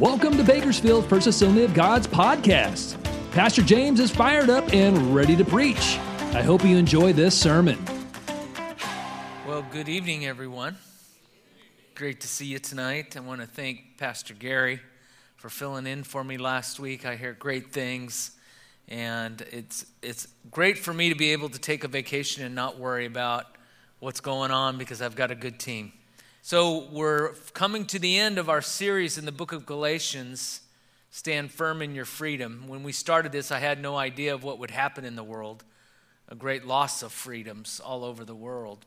Welcome to Bakersfield First Assembly of God's podcast. Pastor James is fired up and ready to preach. I hope you enjoy this sermon. Well, good evening, everyone. Great to see you tonight. I want to thank Pastor Gary for filling in for me last week. I hear great things, and it's it's great for me to be able to take a vacation and not worry about what's going on because I've got a good team. So, we're coming to the end of our series in the book of Galatians Stand Firm in Your Freedom. When we started this, I had no idea of what would happen in the world a great loss of freedoms all over the world.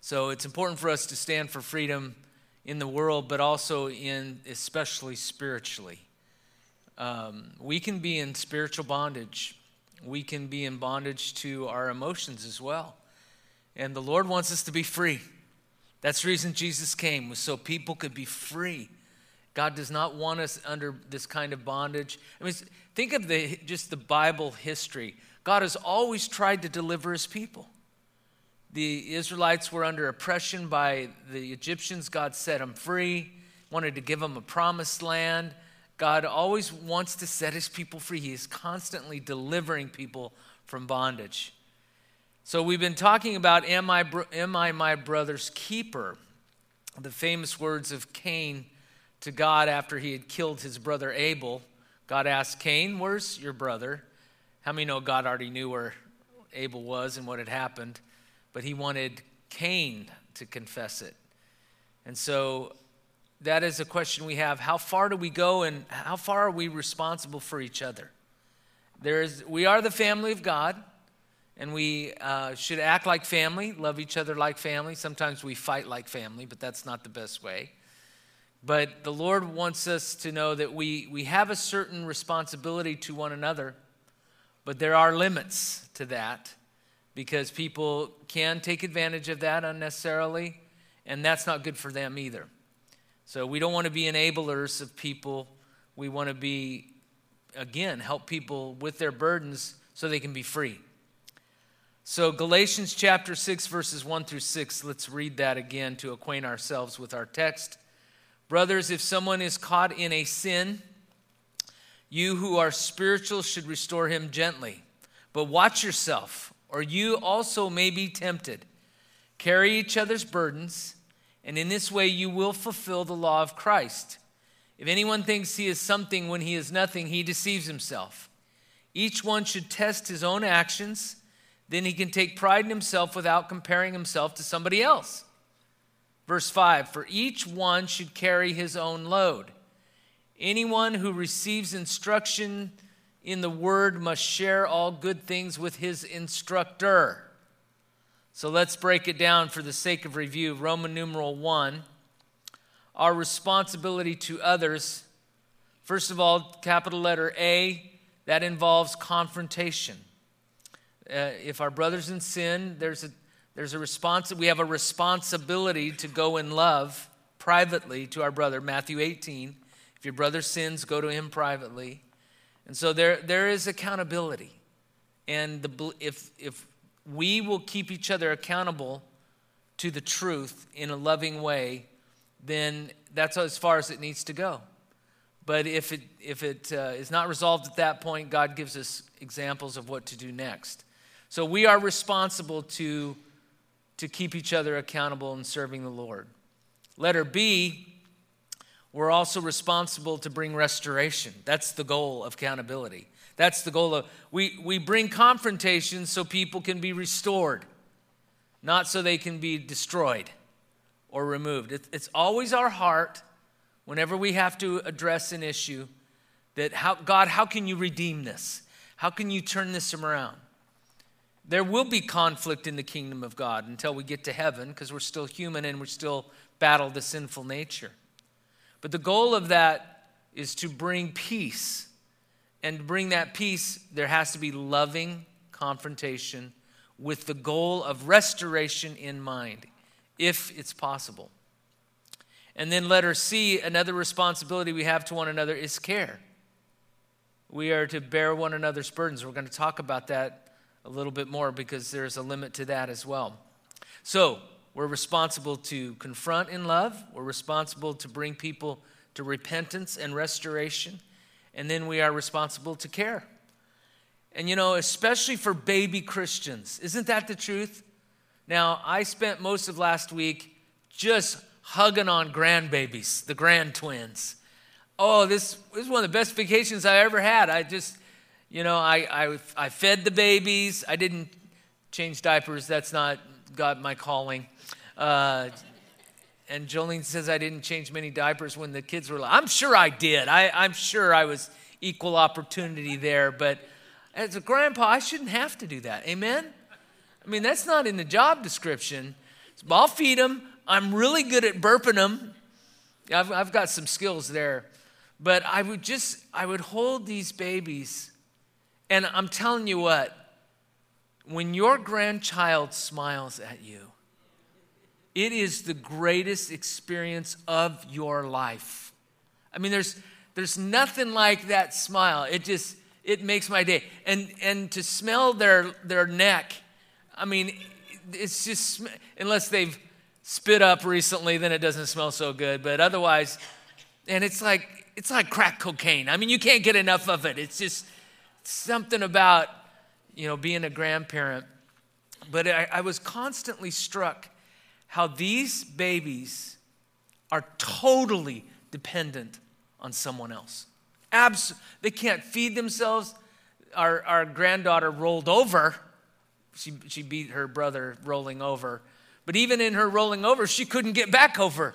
So, it's important for us to stand for freedom in the world, but also in especially spiritually. Um, we can be in spiritual bondage, we can be in bondage to our emotions as well. And the Lord wants us to be free. That's the reason Jesus came, was so people could be free. God does not want us under this kind of bondage. I mean, think of the, just the Bible history. God has always tried to deliver his people. The Israelites were under oppression by the Egyptians. God set them free, wanted to give them a promised land. God always wants to set his people free. He is constantly delivering people from bondage. So we've been talking about am I, am I my brother's keeper? The famous words of Cain to God after he had killed his brother Abel. God asked Cain, Where's your brother? How many know God already knew where Abel was and what had happened? But he wanted Cain to confess it. And so that is a question we have. How far do we go and how far are we responsible for each other? There is, we are the family of God and we uh, should act like family, love each other like family. Sometimes we fight like family, but that's not the best way. But the Lord wants us to know that we, we have a certain responsibility to one another, but there are limits to that because people can take advantage of that unnecessarily, and that's not good for them either. So we don't want to be enablers of people. We want to be, again, help people with their burdens so they can be free. So, Galatians chapter 6, verses 1 through 6, let's read that again to acquaint ourselves with our text. Brothers, if someone is caught in a sin, you who are spiritual should restore him gently. But watch yourself, or you also may be tempted. Carry each other's burdens, and in this way you will fulfill the law of Christ. If anyone thinks he is something when he is nothing, he deceives himself. Each one should test his own actions then he can take pride in himself without comparing himself to somebody else. Verse 5 For each one should carry his own load. Anyone who receives instruction in the word must share all good things with his instructor. So let's break it down for the sake of review. Roman numeral 1 Our responsibility to others. First of all, capital letter A, that involves confrontation. Uh, if our brothers in sin, there's a there's a response we have a responsibility to go in love privately to our brother. Matthew 18 if your brother sins go to him privately. And so there there is accountability. And the, if if we will keep each other accountable to the truth in a loving way then that's as far as it needs to go. But if it if it uh, is not resolved at that point god gives us examples of what to do next so we are responsible to, to keep each other accountable in serving the Lord. Letter B, we're also responsible to bring restoration. That's the goal of accountability. That's the goal of we, we bring confrontation so people can be restored, not so they can be destroyed or removed. It, it's always our heart whenever we have to address an issue that how God, how can you redeem this? How can you turn this around? There will be conflict in the kingdom of God until we get to heaven because we're still human and we still battle the sinful nature. But the goal of that is to bring peace. And to bring that peace, there has to be loving confrontation with the goal of restoration in mind, if it's possible. And then letter C, another responsibility we have to one another is care. We are to bear one another's burdens. We're going to talk about that a little bit more because there's a limit to that as well. So, we're responsible to confront in love, we're responsible to bring people to repentance and restoration, and then we are responsible to care. And you know, especially for baby Christians, isn't that the truth? Now, I spent most of last week just hugging on grandbabies, the grand twins. Oh, this, this is one of the best vacations I ever had. I just, you know, I, I, I fed the babies. I didn't change diapers. That's not God my calling. Uh, and Jolene says I didn't change many diapers when the kids were. Like I'm sure I did. I, I'm sure I was equal opportunity there. But as a grandpa, I shouldn't have to do that. Amen. I mean, that's not in the job description. So I'll feed them. I'm really good at burping them. I've, I've got some skills there. But I would just, I would hold these babies. And I'm telling you what, when your grandchild smiles at you, it is the greatest experience of your life. I mean, there's, there's nothing like that smile. It just, it makes my day. And, and to smell their, their neck, I mean, it's just, unless they've spit up recently, then it doesn't smell so good. But otherwise, and it's like, it's like crack cocaine. I mean, you can't get enough of it. It's just something about, you know, being a grandparent. But I, I was constantly struck how these babies are totally dependent on someone else. Abs- they can't feed themselves. Our, our granddaughter rolled over. She, she beat her brother rolling over. But even in her rolling over, she couldn't get back over.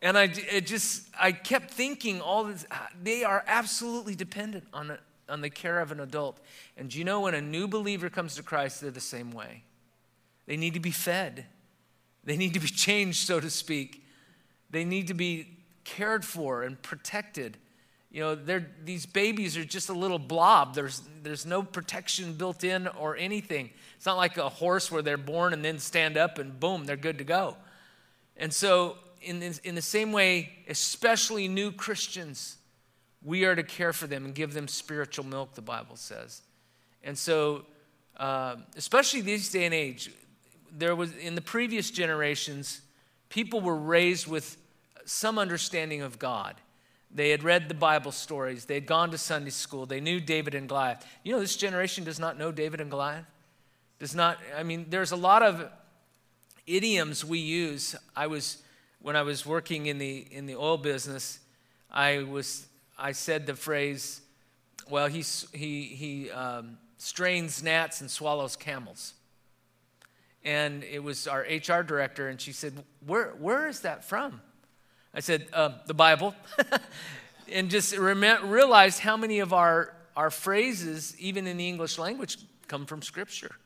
And I it just, I kept thinking all this, they are absolutely dependent on, on the care of an adult. And you know when a new believer comes to Christ, they're the same way? They need to be fed, they need to be changed, so to speak. They need to be cared for and protected. You know, these babies are just a little blob. There's, there's no protection built in or anything. It's not like a horse where they're born and then stand up and boom, they're good to go. And so, in, in the same way, especially new Christians, we are to care for them and give them spiritual milk, the Bible says. And so, uh, especially these day and age, there was in the previous generations, people were raised with some understanding of God. They had read the Bible stories. They had gone to Sunday school. They knew David and Goliath. You know, this generation does not know David and Goliath. Does not, I mean, there's a lot of idioms we use. I was, when I was working in the, in the oil business, I was, I said the phrase, well, he, he, he um, strains gnats and swallows camels. And it was our HR director, and she said, Where, where is that from? I said, uh, the Bible. and just rem- realized how many of our, our phrases, even in the English language, come from Scripture.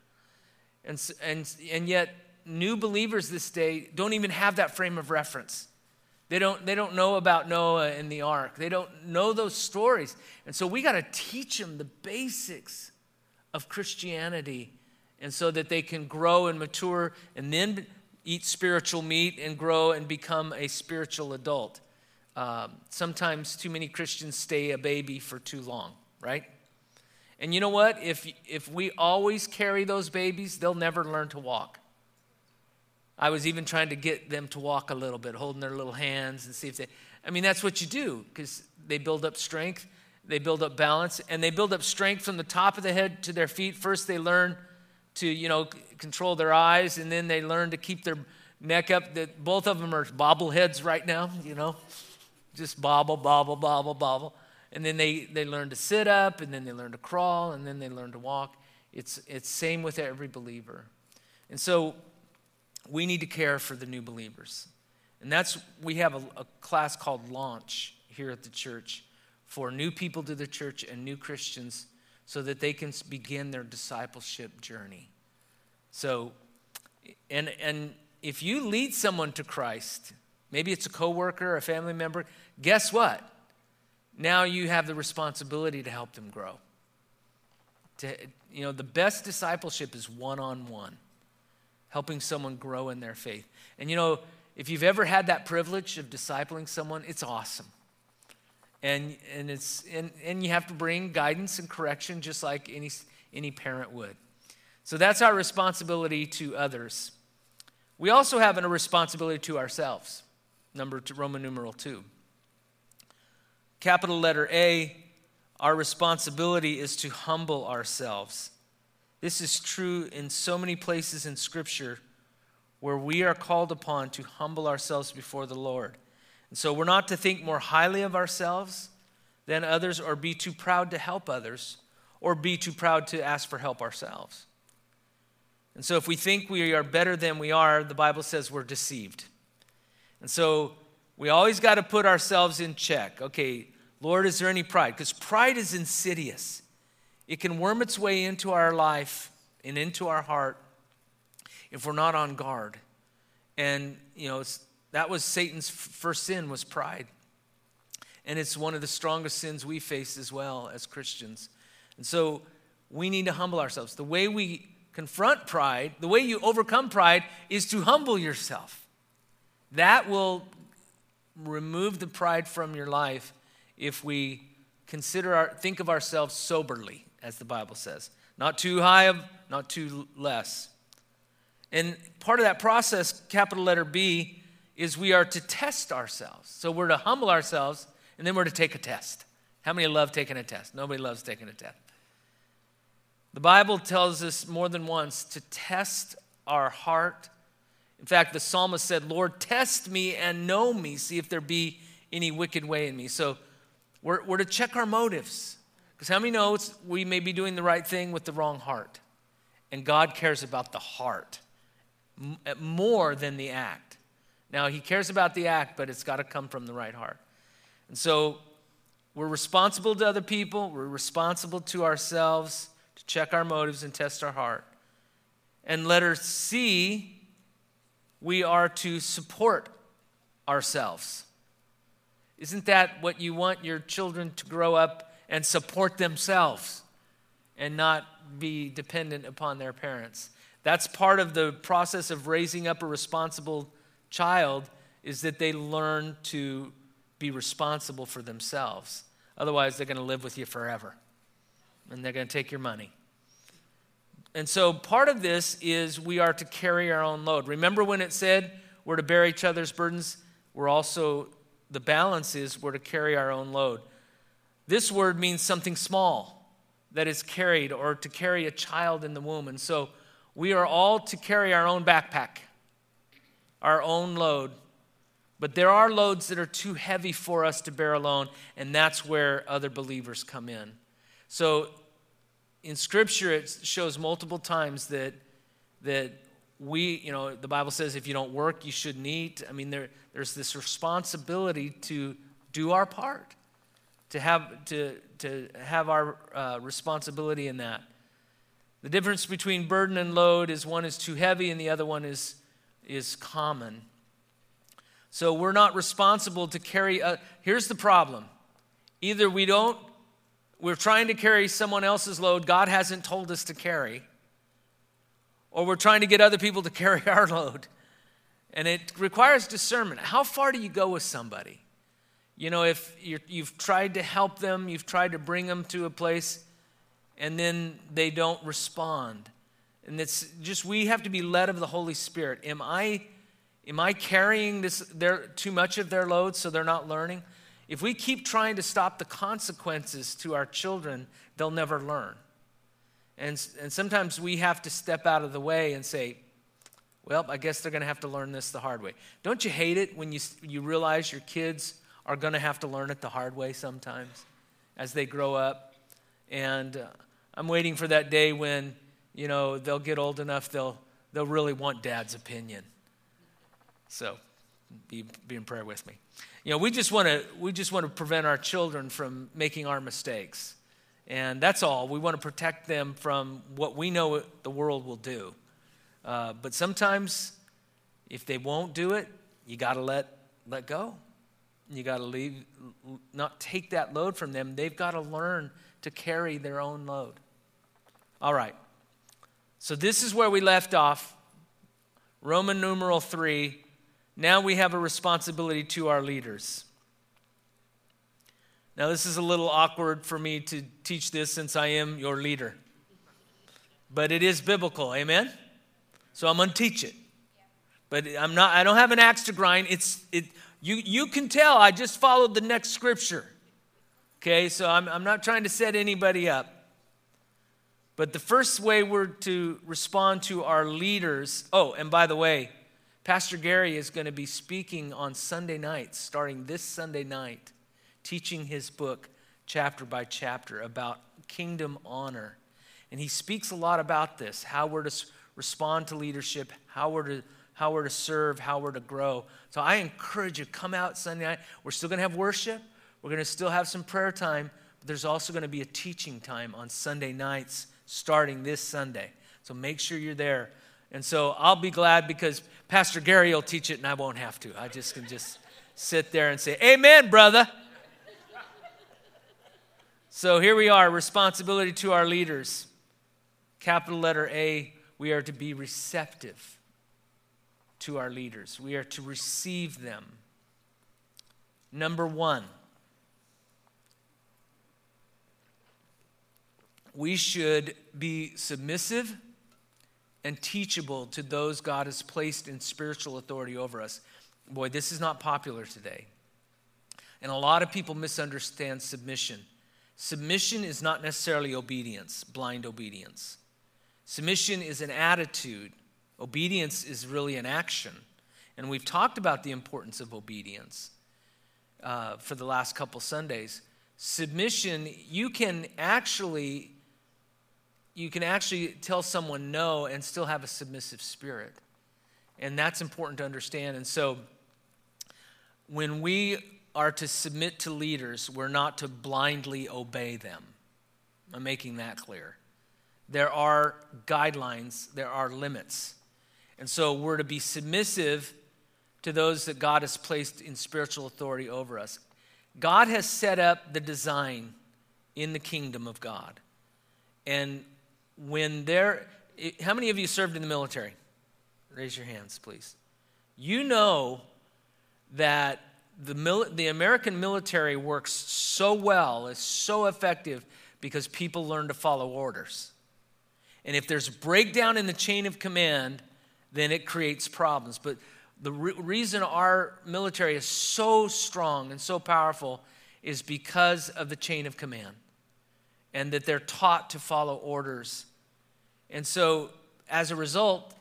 And, and, and yet, new believers this day don't even have that frame of reference. They don't, they don't know about Noah and the ark. They don't know those stories. And so we got to teach them the basics of Christianity and so that they can grow and mature and then eat spiritual meat and grow and become a spiritual adult. Um, sometimes too many Christians stay a baby for too long, right? And you know what? If, if we always carry those babies, they'll never learn to walk. I was even trying to get them to walk a little bit, holding their little hands and see if they. I mean, that's what you do because they build up strength, they build up balance, and they build up strength from the top of the head to their feet. First, they learn to, you know, control their eyes, and then they learn to keep their neck up. That both of them are bobbleheads right now, you know, just bobble, bobble, bobble, bobble. And then they, they learn to sit up, and then they learn to crawl, and then they learn to walk. It's it's same with every believer. And so we need to care for the new believers. And that's we have a, a class called Launch here at the church for new people to the church and new Christians so that they can begin their discipleship journey. So, and, and if you lead someone to Christ, maybe it's a coworker, a family member, guess what? Now you have the responsibility to help them grow. To, you know, the best discipleship is one on one, helping someone grow in their faith. And you know, if you've ever had that privilege of discipling someone, it's awesome and, and, it's, and, and you have to bring guidance and correction just like any, any parent would. So that's our responsibility to others. We also have a responsibility to ourselves. Number two, Roman numeral two. capital letter A, our responsibility is to humble ourselves. This is true in so many places in Scripture where we are called upon to humble ourselves before the Lord. And so we're not to think more highly of ourselves than others or be too proud to help others or be too proud to ask for help ourselves. And so if we think we are better than we are, the Bible says we're deceived. And so we always got to put ourselves in check. Okay, Lord, is there any pride? Because pride is insidious. It can worm its way into our life and into our heart if we're not on guard. And, you know, that was Satan's first sin was pride. And it's one of the strongest sins we face as well as Christians. And so we need to humble ourselves. The way we confront pride, the way you overcome pride is to humble yourself. That will remove the pride from your life if we consider our, think of ourselves soberly, as the Bible says. Not too high, of not too less. And part of that process, capital letter B, is we are to test ourselves. So we're to humble ourselves, and then we're to take a test. How many love taking a test? Nobody loves taking a test. The Bible tells us more than once to test our heart. In fact, the psalmist said, Lord, test me and know me, see if there be any wicked way in me. So we're, we're to check our motives. Because how many know we may be doing the right thing with the wrong heart? And God cares about the heart eh, more than the act. Now, He cares about the act, but it's got to come from the right heart. And so we're responsible to other people, we're responsible to ourselves to check our motives and test our heart. And letter C, we are to support ourselves. Isn't that what you want your children to grow up and support themselves and not be dependent upon their parents? That's part of the process of raising up a responsible child is that they learn to be responsible for themselves. Otherwise, they're going to live with you forever and they're going to take your money. And so, part of this is we are to carry our own load. Remember when it said we're to bear each other's burdens? We're also, the balance is we're to carry our own load. This word means something small that is carried or to carry a child in the womb. And so, we are all to carry our own backpack, our own load. But there are loads that are too heavy for us to bear alone, and that's where other believers come in. So in Scripture, it shows multiple times that, that we, you know, the Bible says if you don't work, you shouldn't eat. I mean, there, there's this responsibility to do our part, to have, to, to have our uh, responsibility in that. The difference between burden and load is one is too heavy and the other one is, is common. So we're not responsible to carry. A, here's the problem either we don't, we're trying to carry someone else's load God hasn't told us to carry, or we're trying to get other people to carry our load. And it requires discernment. How far do you go with somebody? You know, if you have tried to help them, you've tried to bring them to a place and then they don't respond. And it's just we have to be led of the Holy Spirit. Am I am I carrying this their too much of their load so they're not learning? If we keep trying to stop the consequences to our children, they'll never learn. And, and sometimes we have to step out of the way and say, well, I guess they're going to have to learn this the hard way. Don't you hate it when you, you realize your kids are going to have to learn it the hard way sometimes as they grow up? And uh, I'm waiting for that day when, you know, they'll get old enough, they'll, they'll really want dad's opinion. So be, be in prayer with me. You know, we just want to we just want to prevent our children from making our mistakes. And that's all. We want to protect them from what we know the world will do. Uh, but sometimes, if they won't do it, you got to let let go. You got to leave, not take that load from them. They've got to learn to carry their own load. All right. So this is where we left off. Roman numeral 3. Now we have a responsibility to our leaders. Now, this is a little awkward for me to teach this since I am your leader. But it is biblical, amen? So I'm going to teach it. But I'm not I don't have an axe to grind. It's it you you can tell I just followed the next scripture. Okay, so I'm, I'm not trying to set anybody up. But the first way we're to respond to our leaders, oh, and by the way, Pastor Gary is going to be speaking on Sunday nights, starting this Sunday night, teaching his book chapter by chapter about kingdom honor. And he speaks a lot about this how we're to respond to leadership, how we're to, how we're to serve, how we're to grow. So I encourage you, come out Sunday night. We're still going to have worship, we're going to still have some prayer time, but there's also going to be a teaching time on Sunday nights starting this Sunday. So make sure you're there. And so I'll be glad because Pastor Gary will teach it and I won't have to. I just can just sit there and say, Amen, brother. So here we are responsibility to our leaders. Capital letter A, we are to be receptive to our leaders, we are to receive them. Number one, we should be submissive and teachable to those God has placed in spiritual authority over us. Boy, this is not popular today. And a lot of people misunderstand submission. Submission is not necessarily obedience, blind obedience. Submission is an attitude, obedience is really an action. And we've talked about the importance of obedience uh, for the last couple Sundays. Submission, you can actually you can actually tell someone no and still have a submissive spirit. And that's important to understand. And so when we are to submit to leaders, we're not to blindly obey them. I'm making that clear. There are guidelines, there are limits. And so we're to be submissive to those that God has placed in spiritual authority over us. God has set up the design in the kingdom of God. And when there, how many of you served in the military? Raise your hands, please. You know that the, mil- the American military works so well, is so effective because people learn to follow orders. And if there's breakdown in the chain of command, then it creates problems. But the re- reason our military is so strong and so powerful is because of the chain of command and that they're taught to follow orders. And so, as a result,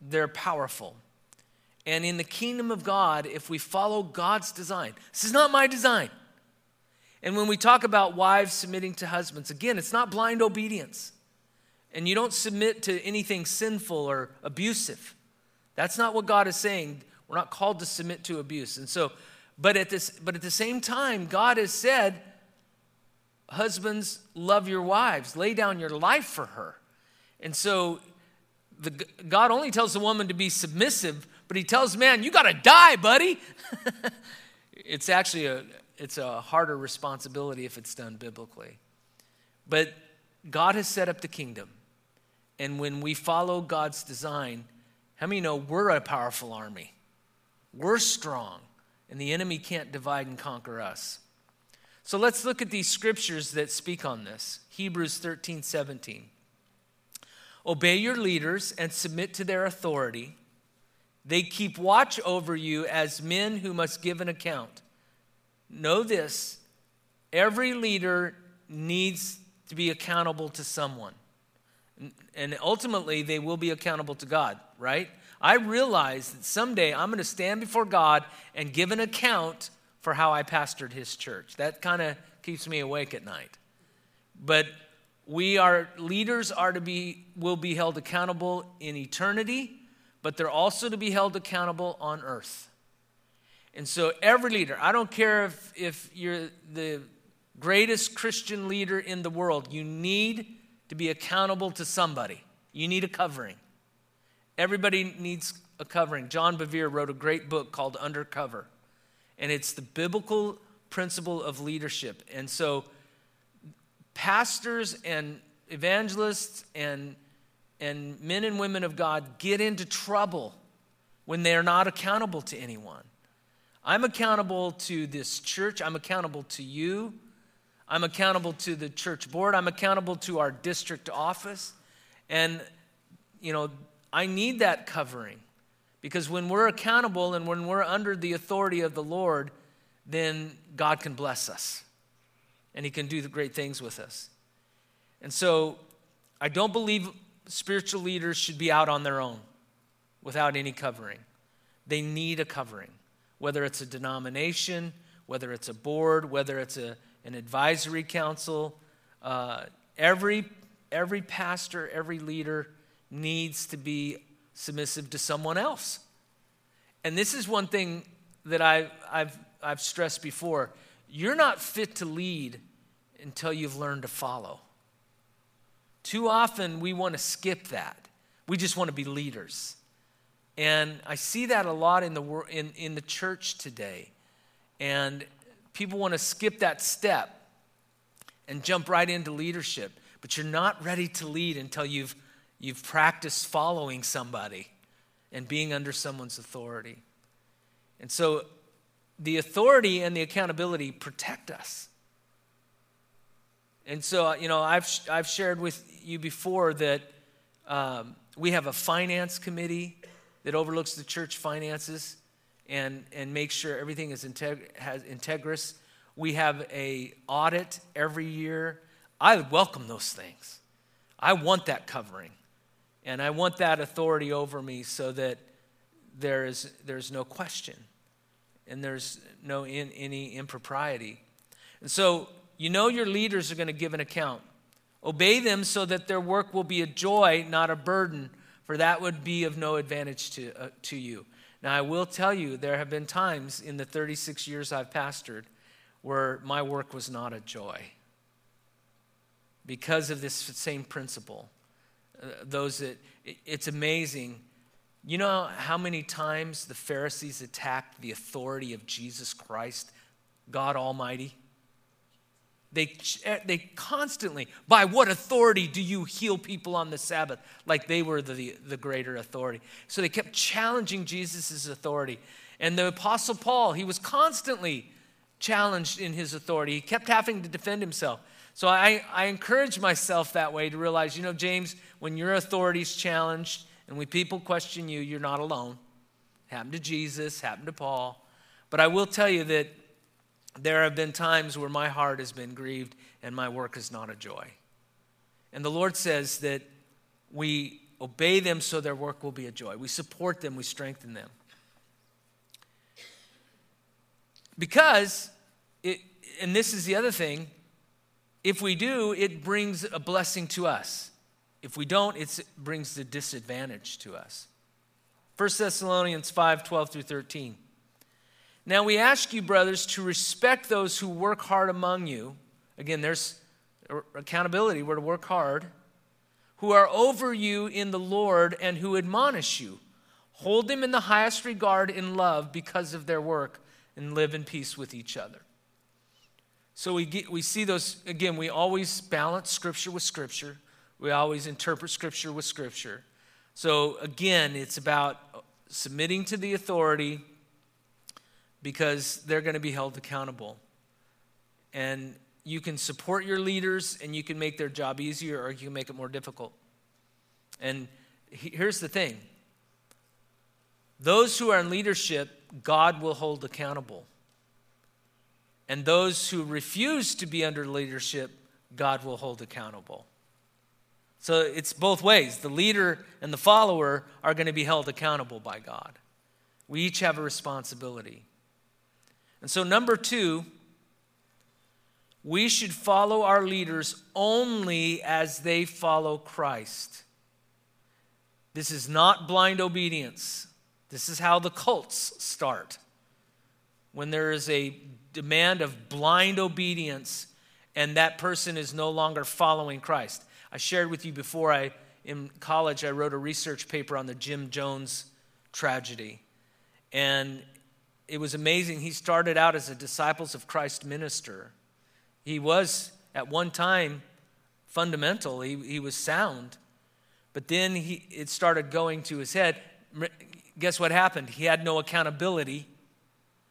they're powerful. And in the kingdom of God, if we follow God's design, this is not my design. And when we talk about wives submitting to husbands, again, it's not blind obedience. And you don't submit to anything sinful or abusive. That's not what God is saying. We're not called to submit to abuse. And so, but at this, but at the same time, God has said, husbands, love your wives, lay down your life for her. And so the, God only tells the woman to be submissive, but he tells man, you got to die, buddy. it's actually a, it's a harder responsibility if it's done biblically. But God has set up the kingdom. And when we follow God's design, how many know we're a powerful army? We're strong, and the enemy can't divide and conquer us. So let's look at these scriptures that speak on this. Hebrews 13, 17. Obey your leaders and submit to their authority. They keep watch over you as men who must give an account. Know this every leader needs to be accountable to someone. And ultimately, they will be accountable to God, right? I realize that someday I'm going to stand before God and give an account for how I pastored his church. That kind of keeps me awake at night. But we are leaders are to be will be held accountable in eternity, but they're also to be held accountable on earth. And so every leader, I don't care if, if you're the greatest Christian leader in the world, you need to be accountable to somebody. You need a covering. Everybody needs a covering. John Bevere wrote a great book called Undercover and it's the biblical principle of leadership. And so, pastors and evangelists and, and men and women of God get into trouble when they are not accountable to anyone. I'm accountable to this church, I'm accountable to you. I'm accountable to the church board. I'm accountable to our district office. And, you know, I need that covering. Because when we're accountable and when we're under the authority of the Lord, then God can bless us. and He can do the great things with us. And so I don't believe spiritual leaders should be out on their own without any covering. They need a covering, whether it's a denomination, whether it's a board, whether it's a, an advisory council. Uh, every, every pastor, every leader needs to be submissive to someone else. And this is one thing that I, I've, I've stressed before. You're not fit to lead until you've learned to follow. Too often we want to skip that. We just want to be leaders. And I see that a lot in the, in, in the church today. And people want to skip that step and jump right into leadership. But you're not ready to lead until you've, you've practiced following somebody and being under someone's authority. And so the authority and the accountability protect us. And so, you know, I've, I've shared with you before that um, we have a finance committee that overlooks the church finances and, and makes sure everything is integ- has integrous. We have a audit every year. I welcome those things. I want that covering. And I want that authority over me so that there is, there's no question and there's no in, any impropriety. And so you know your leaders are going to give an account. Obey them so that their work will be a joy, not a burden, for that would be of no advantage to, uh, to you. Now, I will tell you, there have been times in the 36 years I've pastored where my work was not a joy because of this same principle. Uh, those that, it, it's amazing. You know how many times the Pharisees attacked the authority of Jesus Christ, God Almighty? They, eh, they constantly, by what authority do you heal people on the Sabbath? Like they were the, the greater authority. So they kept challenging Jesus' authority. And the Apostle Paul, he was constantly challenged in his authority. He kept having to defend himself. So I, I encourage myself that way to realize, you know, James, when your authority is challenged and when people question you, you're not alone. It Happened to Jesus, happened to Paul. But I will tell you that there have been times where my heart has been grieved and my work is not a joy. And the Lord says that we obey them so their work will be a joy. We support them, we strengthen them. Because, it, and this is the other thing, if we do, it brings a blessing to us. If we don't, it brings the disadvantage to us. 1 Thessalonians 5 12 through 13. Now we ask you, brothers, to respect those who work hard among you. Again, there's accountability. We're to work hard. Who are over you in the Lord and who admonish you. Hold them in the highest regard in love because of their work and live in peace with each other. So we, get, we see those, again, we always balance Scripture with Scripture. We always interpret Scripture with Scripture. So again, it's about submitting to the authority because they're going to be held accountable. And you can support your leaders and you can make their job easier or you can make it more difficult. And here's the thing those who are in leadership, God will hold accountable. And those who refuse to be under leadership, God will hold accountable. So it's both ways. The leader and the follower are going to be held accountable by God. We each have a responsibility. And so, number two, we should follow our leaders only as they follow Christ. This is not blind obedience. This is how the cults start. When there is a demand of blind obedience and that person is no longer following Christ. I shared with you before I in college I wrote a research paper on the Jim Jones tragedy. And it was amazing. He started out as a Disciples of Christ minister. He was, at one time, fundamental, he, he was sound. But then he, it started going to his head. Guess what happened? He had no accountability.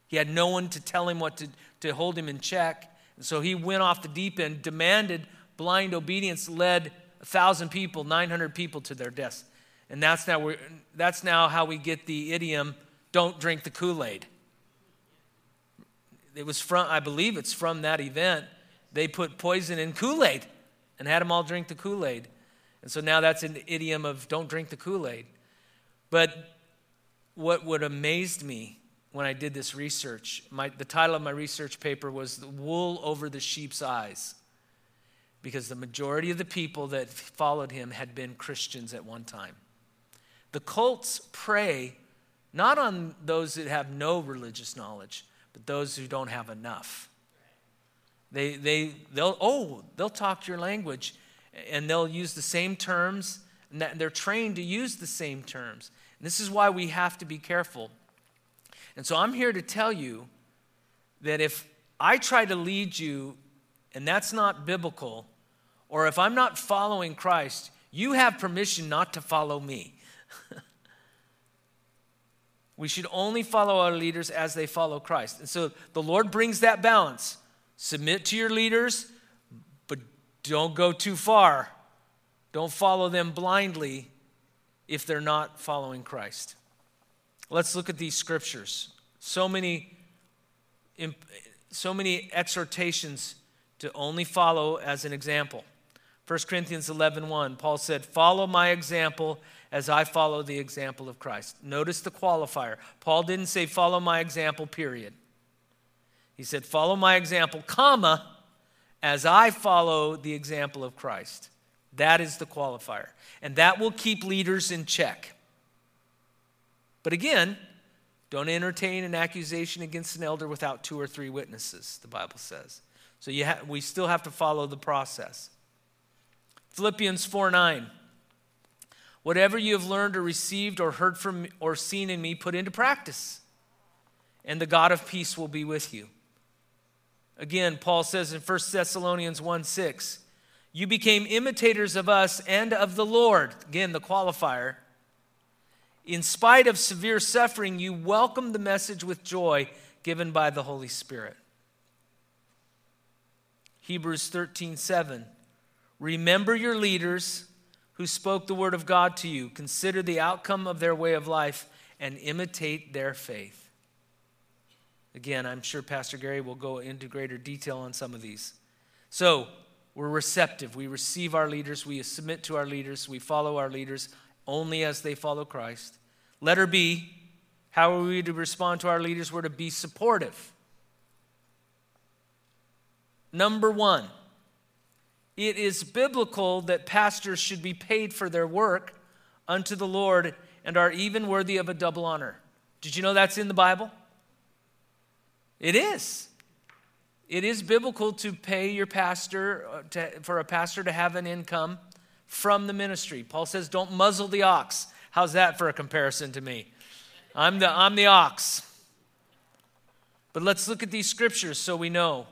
He had no one to tell him what to, to hold him in check. And so he went off the deep end, demanded blind obedience, led a thousand people, 900 people to their deaths. And that's now, that's now how we get the idiom don't drink the Kool Aid it was from, I believe it's from that event. they put poison in Kool Aid and had them all drink the Kool Aid. And so now that's an idiom of don't drink the Kool Aid. But what would amazed me when I did this research, my, the title of my research paper was The Wool Over the Sheep's Eyes. Because the majority of the people that followed him had been Christians at one time. The cults prey not on those that have no religious knowledge, but those who don't have enough. They, they, they'll, oh, they'll talk your language and they'll use the same terms, and they're trained to use the same terms. And this is why we have to be careful. And so I'm here to tell you that if I try to lead you and that's not biblical, or if I'm not following Christ, you have permission not to follow me. we should only follow our leaders as they follow Christ. And so the Lord brings that balance. Submit to your leaders, but don't go too far. Don't follow them blindly if they're not following Christ. Let's look at these scriptures. So many, so many exhortations to only follow as an example. 1 Corinthians 11 1, Paul said, Follow my example as I follow the example of Christ. Notice the qualifier. Paul didn't say, Follow my example, period. He said, Follow my example, comma, as I follow the example of Christ. That is the qualifier. And that will keep leaders in check. But again, don't entertain an accusation against an elder without two or three witnesses, the Bible says. So ha- we still have to follow the process. Philippians 4 9. Whatever you have learned or received or heard from or seen in me, put into practice, and the God of peace will be with you. Again, Paul says in 1 Thessalonians 1 6, you became imitators of us and of the Lord. Again, the qualifier. In spite of severe suffering, you welcomed the message with joy given by the Holy Spirit. Hebrews 13 7. Remember your leaders who spoke the word of God to you. Consider the outcome of their way of life and imitate their faith. Again, I'm sure Pastor Gary will go into greater detail on some of these. So, we're receptive. We receive our leaders. We submit to our leaders. We follow our leaders only as they follow Christ. Letter B, how are we to respond to our leaders? We're to be supportive. Number one, it is biblical that pastors should be paid for their work unto the Lord and are even worthy of a double honor. Did you know that's in the Bible? It is. It is biblical to pay your pastor, uh, to, for a pastor to have an income from the ministry. Paul says, don't muzzle the ox. How's that for a comparison to me? I'm the, I'm the ox. But let's look at these scriptures so we know.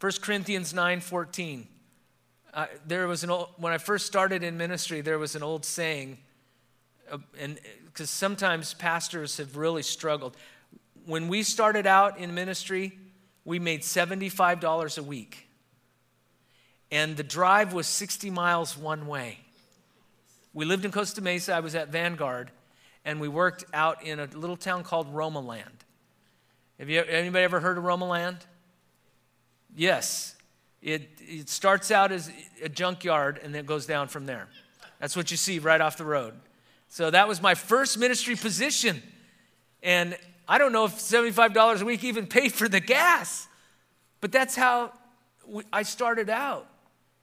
1 Corinthians 9 14. Uh, there was an old, when I first started in ministry, there was an old saying, uh, and because sometimes pastors have really struggled when we started out in ministry, we made $75 a week. And the drive was 60 miles one way. We lived in Costa Mesa. I was at Vanguard, and we worked out in a little town called Romoland. Have you anybody ever heard of Romoland? Yes. It, it starts out as a junkyard and then it goes down from there. That's what you see right off the road. So that was my first ministry position. And I don't know if $75 a week even paid for the gas, but that's how I started out.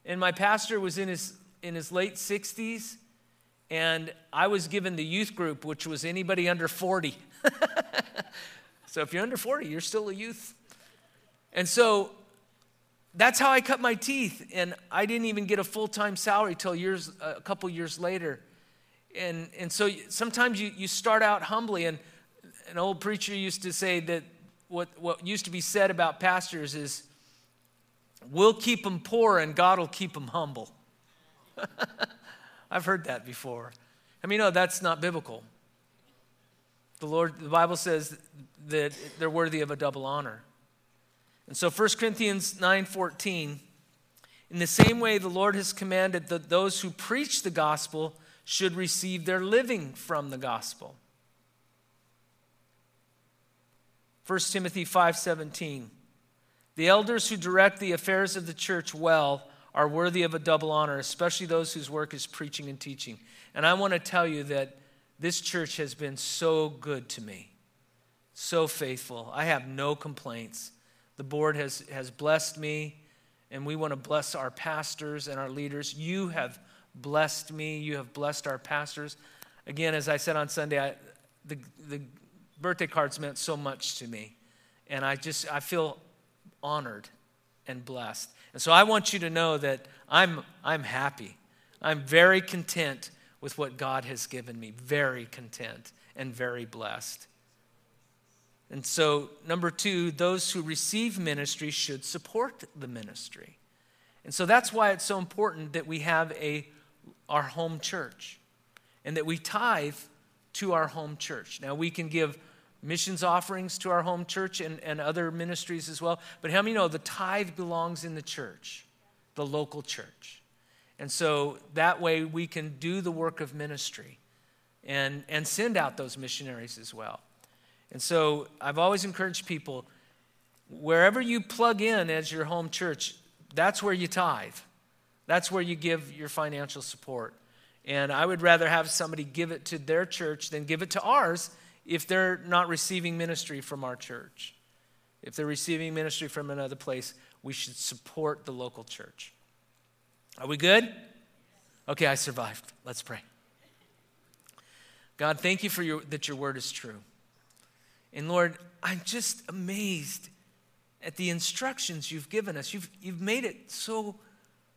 And my pastor was in his, in his late 60s, and I was given the youth group, which was anybody under 40. so if you're under 40, you're still a youth. And so that's how I cut my teeth. And I didn't even get a full time salary till years, a couple years later. And, and so sometimes you, you start out humbly. And an old preacher used to say that what, what used to be said about pastors is, we'll keep them poor and God will keep them humble. I've heard that before. I mean, no, that's not biblical. The Lord, the Bible says that they're worthy of a double honor. And so 1 Corinthians 9:14, in the same way the Lord has commanded that those who preach the gospel should receive their living from the gospel. 1 Timothy 5:17 The elders who direct the affairs of the church well are worthy of a double honor, especially those whose work is preaching and teaching. And I want to tell you that this church has been so good to me, so faithful. I have no complaints. The board has, has blessed me, and we want to bless our pastors and our leaders. You have blessed me, you have blessed our pastors. Again, as I said on Sunday, I, the, the birthday cards meant so much to me. And I just, I feel honored and blessed. And so I want you to know that I'm, I'm happy. I'm very content with what God has given me, very content and very blessed. And so, number two, those who receive ministry should support the ministry. And so that's why it's so important that we have a, our home church and that we tithe to our home church. Now, we can give missions offerings to our home church and, and other ministries as well. But how many know the tithe belongs in the church, the local church? And so that way we can do the work of ministry and, and send out those missionaries as well. And so I've always encouraged people wherever you plug in as your home church, that's where you tithe. That's where you give your financial support. And I would rather have somebody give it to their church than give it to ours if they're not receiving ministry from our church. If they're receiving ministry from another place, we should support the local church. Are we good? Okay, I survived. Let's pray. God, thank you for your, that your word is true. And Lord, I'm just amazed at the instructions you've given us. You've, you've made it so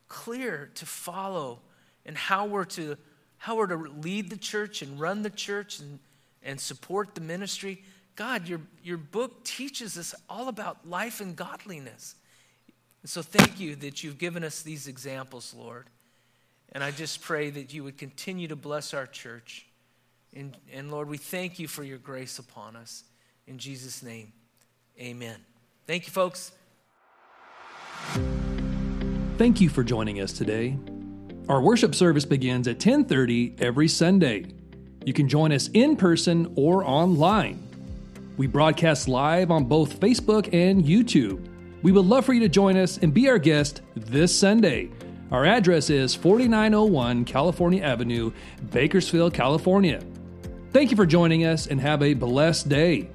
clear to follow and how we're to how we're to lead the church and run the church and and support the ministry. God, your, your book teaches us all about life and godliness. And so thank you that you've given us these examples, Lord. And I just pray that you would continue to bless our church. And, and Lord, we thank you for your grace upon us. In Jesus' name, amen. Thank you, folks. Thank you for joining us today. Our worship service begins at 10:30 every Sunday. You can join us in person or online. We broadcast live on both Facebook and YouTube. We would love for you to join us and be our guest this Sunday. Our address is 4901 California Avenue, Bakersfield, California. Thank you for joining us and have a blessed day.